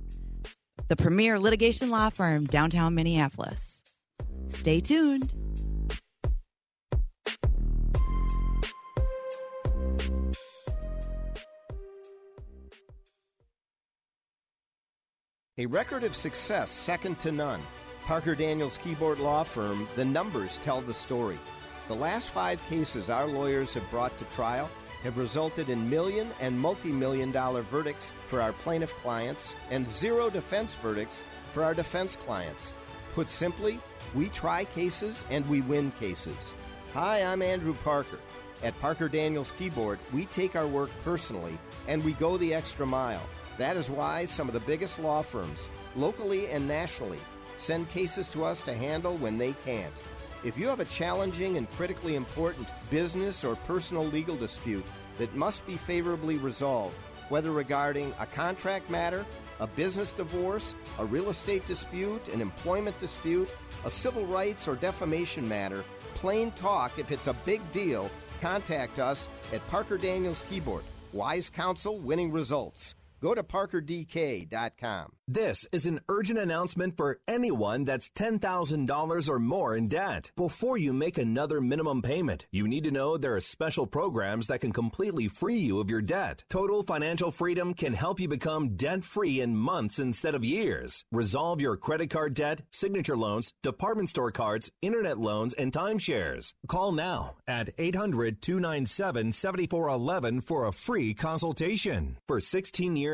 the premier litigation law firm downtown Minneapolis. Stay tuned. A record of success second to none. Parker Daniels Kibort Law Firm, the numbers tell the story. The last five cases our lawyers have brought to trial have resulted in million and multi million dollar verdicts for our plaintiff clients and zero defense verdicts for our defense clients. Put simply, we try cases and we win cases. Hi, I'm Andrew Parker. At Parker Daniels Kibort, we take our work personally and we go the extra mile. That is why some of the biggest law firms, locally and nationally, send cases to us to handle when they can't. If you have a challenging and critically important business or personal legal dispute that must be favorably resolved, whether regarding a contract matter, a business divorce, a real estate dispute, an employment dispute, a civil rights or defamation matter, plain talk, if it's a big deal, contact us at Parker Daniels Kibort. Wise counsel, winning results. Go to parkerdk.com. This is an urgent announcement for anyone that's $10,000 or more in debt. Before you make another minimum payment, you need to know there are special programs that can completely free you of your debt. Total Financial Freedom can help you become debt free in months instead of years. Resolve your credit card debt, signature loans, department store cards, internet loans, and timeshares. Call now at 800 297 7411 for a free consultation. For 16 years,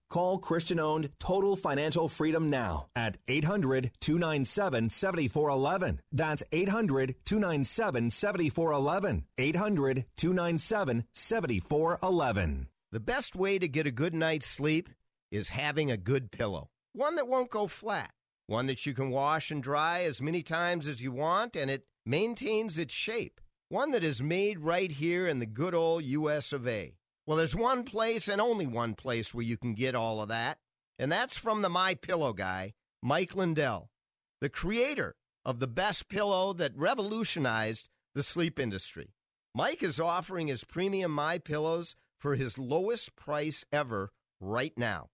Call Christian owned Total Financial Freedom now at 800 297 7411. That's 800 297 7411. 800 297 7411. The best way to get a good night's sleep is having a good pillow. One that won't go flat. One that you can wash and dry as many times as you want, and it maintains its shape, one that is made right here in the good old US of A. Well, there's one place and only one place where you can get all of that, and that's from the My Pillow guy, Mike Lindell, the creator of the best pillow that revolutionized the sleep industry. Mike is offering his premium My Pillows for his lowest price ever right now.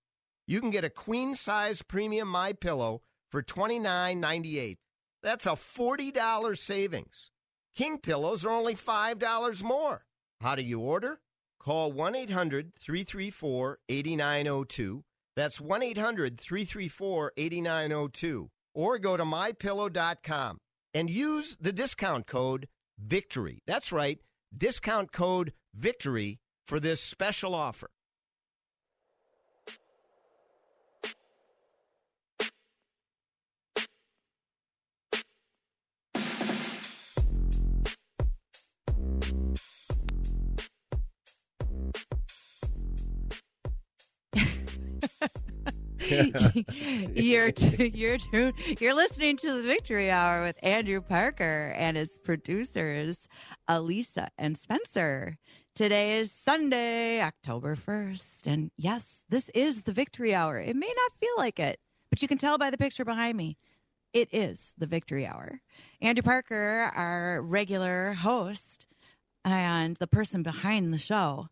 You can get a queen size premium My Pillow for $29.98. That's a $40 savings. King pillows are only $5 more. How do you order? Call 1 800 334 8902. That's 1 800 334 8902. Or go to mypillow.com and use the discount code VICTORY. That's right, discount code VICTORY for this special offer. you're you're you're listening to the Victory Hour with Andrew Parker and his producers Elisa and Spencer. Today is Sunday, October 1st, and yes, this is the Victory Hour. It may not feel like it, but you can tell by the picture behind me. It is the Victory Hour. Andrew Parker, our regular host and the person behind the show,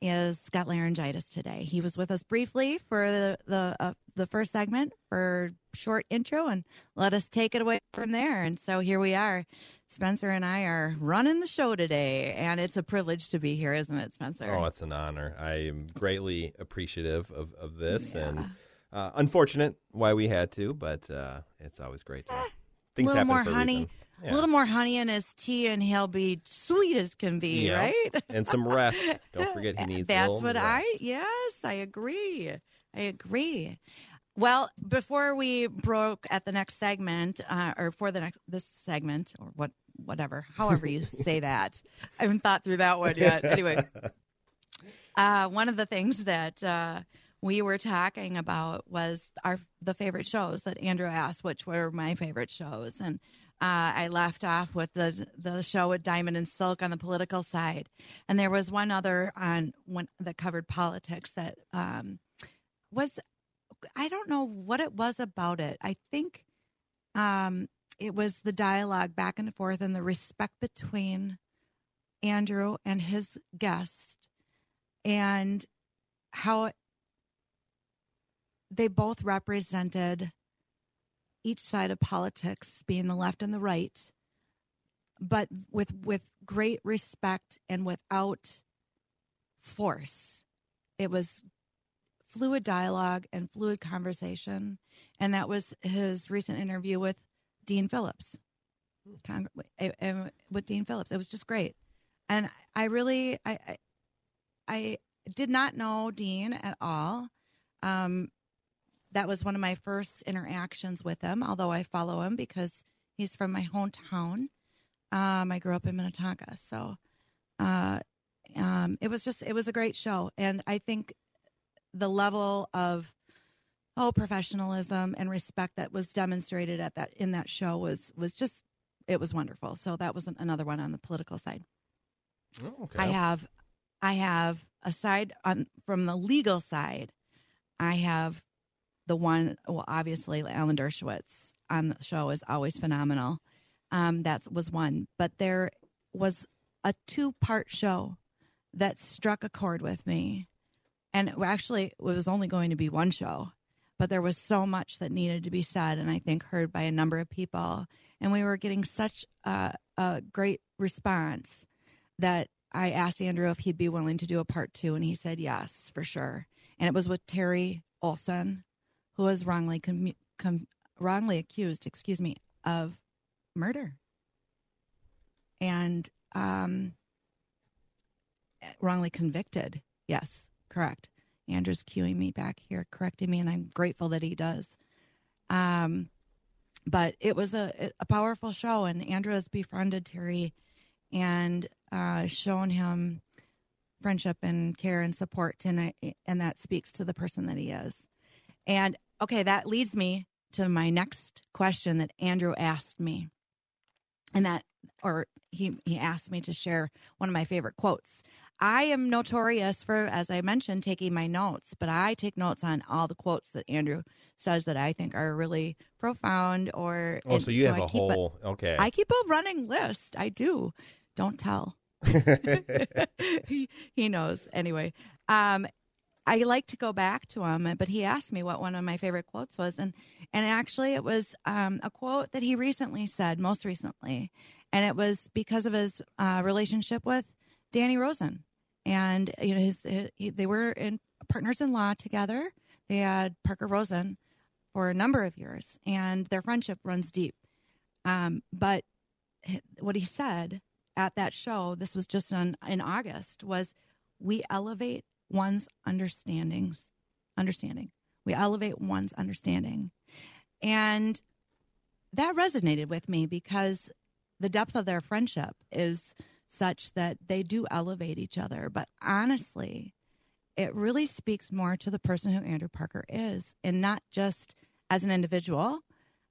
is got laryngitis today. He was with us briefly for the the uh, the first segment for short intro and let us take it away from there. And so here we are. Spencer and I are running the show today, and it's a privilege to be here, isn't it, Spencer? Oh, it's an honor. I am greatly appreciative of, of this yeah. and uh, unfortunate why we had to, but uh, it's always great to. Eh, things a little more honey, yeah. a little more honey in his tea, and he'll be sweet as can be, yeah. right? and some rest. Don't forget he needs. That's what rest. I. Yes, I agree. I agree. Well, before we broke at the next segment, uh, or for the next this segment, or what, whatever, however you say that, I haven't thought through that one yet. Anyway, uh, one of the things that uh, we were talking about was our the favorite shows that Andrew asked, which were my favorite shows, and uh, I left off with the the show with Diamond and Silk on the political side, and there was one other on one that covered politics that um, was I don't know what it was about it. I think um, it was the dialogue back and forth and the respect between Andrew and his guest, and how they both represented each side of politics, being the left and the right, but with with great respect and without force. It was fluid dialogue and fluid conversation, and that was his recent interview with Dean Phillips. Cong- with Dean Phillips, it was just great, and I really I I, I did not know Dean at all. Um, that was one of my first interactions with him, although I follow him because he's from my hometown. Um, I grew up in Minnetonka. So uh, um, it was just, it was a great show. And I think the level of, oh, professionalism and respect that was demonstrated at that, in that show was, was just, it was wonderful. So that was another one on the political side. Oh, okay. I have, I have aside on from the legal side, I have the one, well, obviously Alan Dershowitz on the show is always phenomenal. Um, that was one, but there was a two part show that struck a chord with me. And actually, it was only going to be one show, but there was so much that needed to be said, and I think heard by a number of people. And we were getting such a, a great response that I asked Andrew if he'd be willing to do a part two, and he said yes, for sure. And it was with Terry Olson, who was wrongly com- com- wrongly accused, excuse me, of murder and um, wrongly convicted. Yes, correct. Andrew's cueing me back here, correcting me, and I'm grateful that he does. Um, but it was a a powerful show, and Andrew has befriended Terry and uh, shown him friendship and care and support, and I, and that speaks to the person that he is. And okay, that leads me to my next question that Andrew asked me. and that, or he he asked me to share one of my favorite quotes. I am notorious for, as I mentioned, taking my notes, but I take notes on all the quotes that Andrew says that I think are really profound. Or Oh, so you have I a whole- okay. I keep a running list. I do. Don't tell. he he knows anyway. Um, I like to go back to him, but he asked me what one of my favorite quotes was, and and actually it was um, a quote that he recently said, most recently, and it was because of his uh, relationship with Danny Rosen, and you know his, he, they were in partners in law together. They had Parker Rosen for a number of years, and their friendship runs deep. Um, but what he said at that show, this was just on, in August, was we elevate one's understandings, understanding. We elevate one's understanding. And that resonated with me because the depth of their friendship is such that they do elevate each other. But honestly, it really speaks more to the person who Andrew Parker is, and not just as an individual,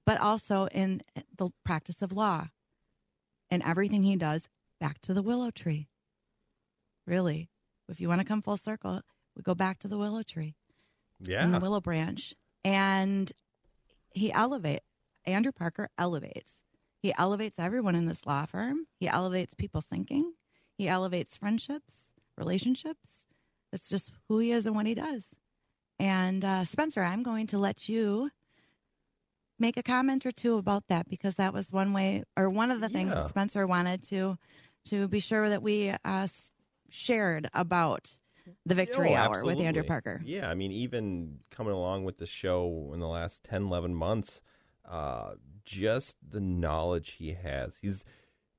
but also in the practice of law and everything he does back to the willow tree. Really, if you want to come full circle, we go back to the willow tree Yeah. and the willow branch. And he elevate Andrew Parker elevates. He elevates everyone in this law firm. He elevates people's thinking. He elevates friendships, relationships. That's just who he is and what he does. And uh, Spencer, I'm going to let you make a comment or two about that because that was one way or one of the things Yeah. that Spencer wanted to to be sure that we uh, shared about the victory Oh, hour with Andrew. Parker. Yeah, I mean, even coming along with the show in the last 10, 11 months, uh, just the knowledge he has. He's,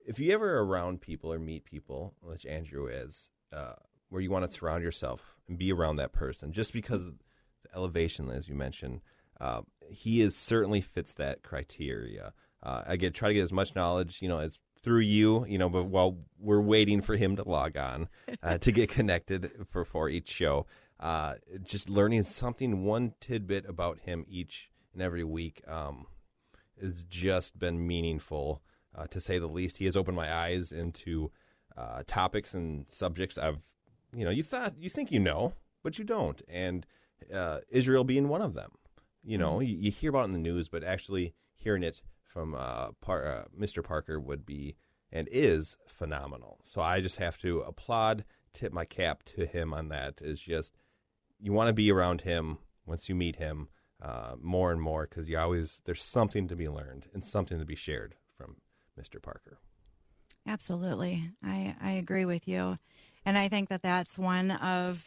if you ever around people or meet people, which Andrew is, uh, where you want to surround yourself and be around that person, just because the elevation, as you mentioned, uh, he is certainly fits that criteria. Uh, I get try to get as much knowledge, you know, as through you, you know, but while we're waiting for him to log on uh, to get connected for for each show, uh, just learning something, one tidbit about him each and every week, um, has just been meaningful uh, to say the least. He has opened my eyes into uh, topics and subjects I've, you know, you thought you think you know, but you don't, and uh, Israel being one of them. You know, you, you hear about it in the news, but actually hearing it from uh, Par- uh, Mr. Parker would be and is phenomenal. So I just have to applaud, tip my cap to him on that. Is just you want to be around him once you meet him uh, more and more because you always there's something to be learned and something to be shared from Mr. Parker. Absolutely. I, I agree with you. And I think that that's one of,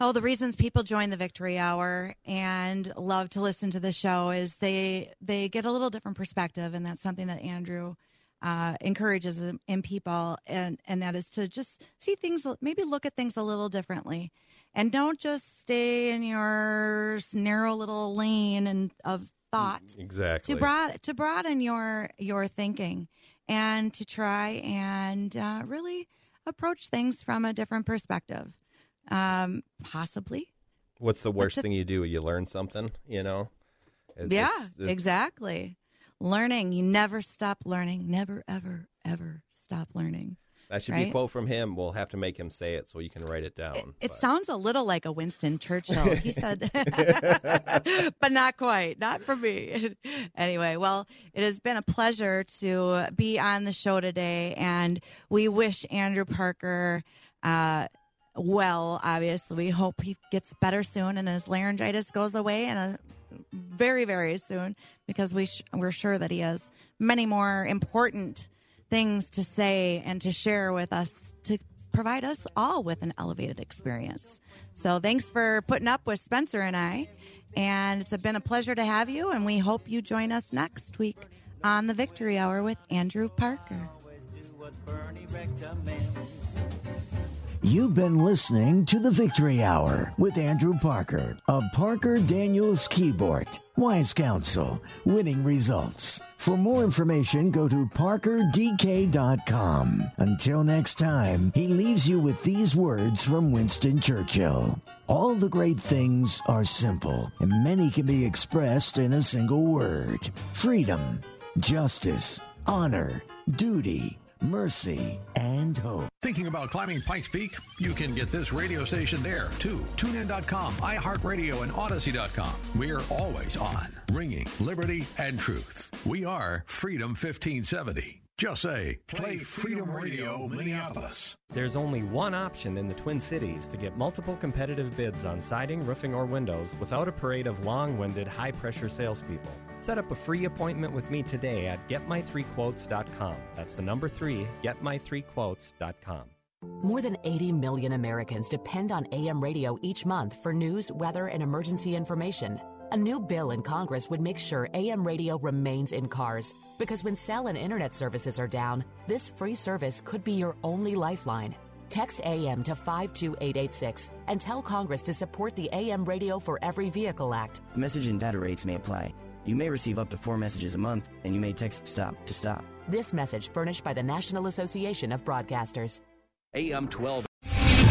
oh, the reasons people join the Victory Hour and love to listen to the show is they they get a little different perspective. And that's something that Andrew uh, encourages in, people. And, and that is to just see things, maybe look at things a little differently. And don't just stay in your narrow little lane and of thought Exactly. to broad to broaden your your thinking and to try and uh, really approach things from a different perspective um possibly What's the worst thing you do? You learn something, you know? It's- yeah it's- it's- exactly learning you never stop learning never ever ever stop learning That should be a quote from him. We'll have to make him say it so you can write it down. It sounds a little like a Winston Churchill. He said, but not quite, not for me. anyway, well, it has been a pleasure to be on the show today, and we wish Andrew Parker uh, well. Obviously, we hope he gets better soon and his laryngitis goes away and a very, very soon because we sh- we're sure that he has many more important things to say and to share with us to provide us all with an elevated experience. So thanks for putting up with Spencer and I. And it's been a pleasure to have you. And we hope you join us next week on the Victory Hour with Andrew Parker. You've been listening to the Victory Hour with Andrew Parker of Parker Daniels Kibort. Wise Counsel, winning results. For more information, go to parkerdk.com. Until next time, he leaves you with these words from Winston Churchill. All the great things are simple, and many can be expressed in a single word freedom, justice, honor, duty, mercy, and hope. Thinking about climbing Pikes Peak? You can get this radio station there too. TuneIn.com, iHeartRadio, and Odyssey.com. We're always on, ringing liberty and truth. We are Freedom 1570. Just say, play Freedom Radio Minneapolis. There's only one option in the Twin Cities to get multiple competitive bids on siding, roofing, or windows without a parade of long winded, high pressure salespeople. Set up a free appointment with me today at getmy3quotes.com. That's the number three, getmy3quotes.com. More than 80 million Americans depend on AM radio each month for news, weather, and emergency information. A new bill in Congress would make sure AM radio remains in cars because when cell and internet services are down, this free service could be your only lifeline. Text AM to 52886 and tell Congress to support the AM Radio for Every Vehicle Act. Message and data rates may apply. You may receive up to four messages a month, and you may text STOP to STOP. This message furnished by the National Association of Broadcasters. AM 12.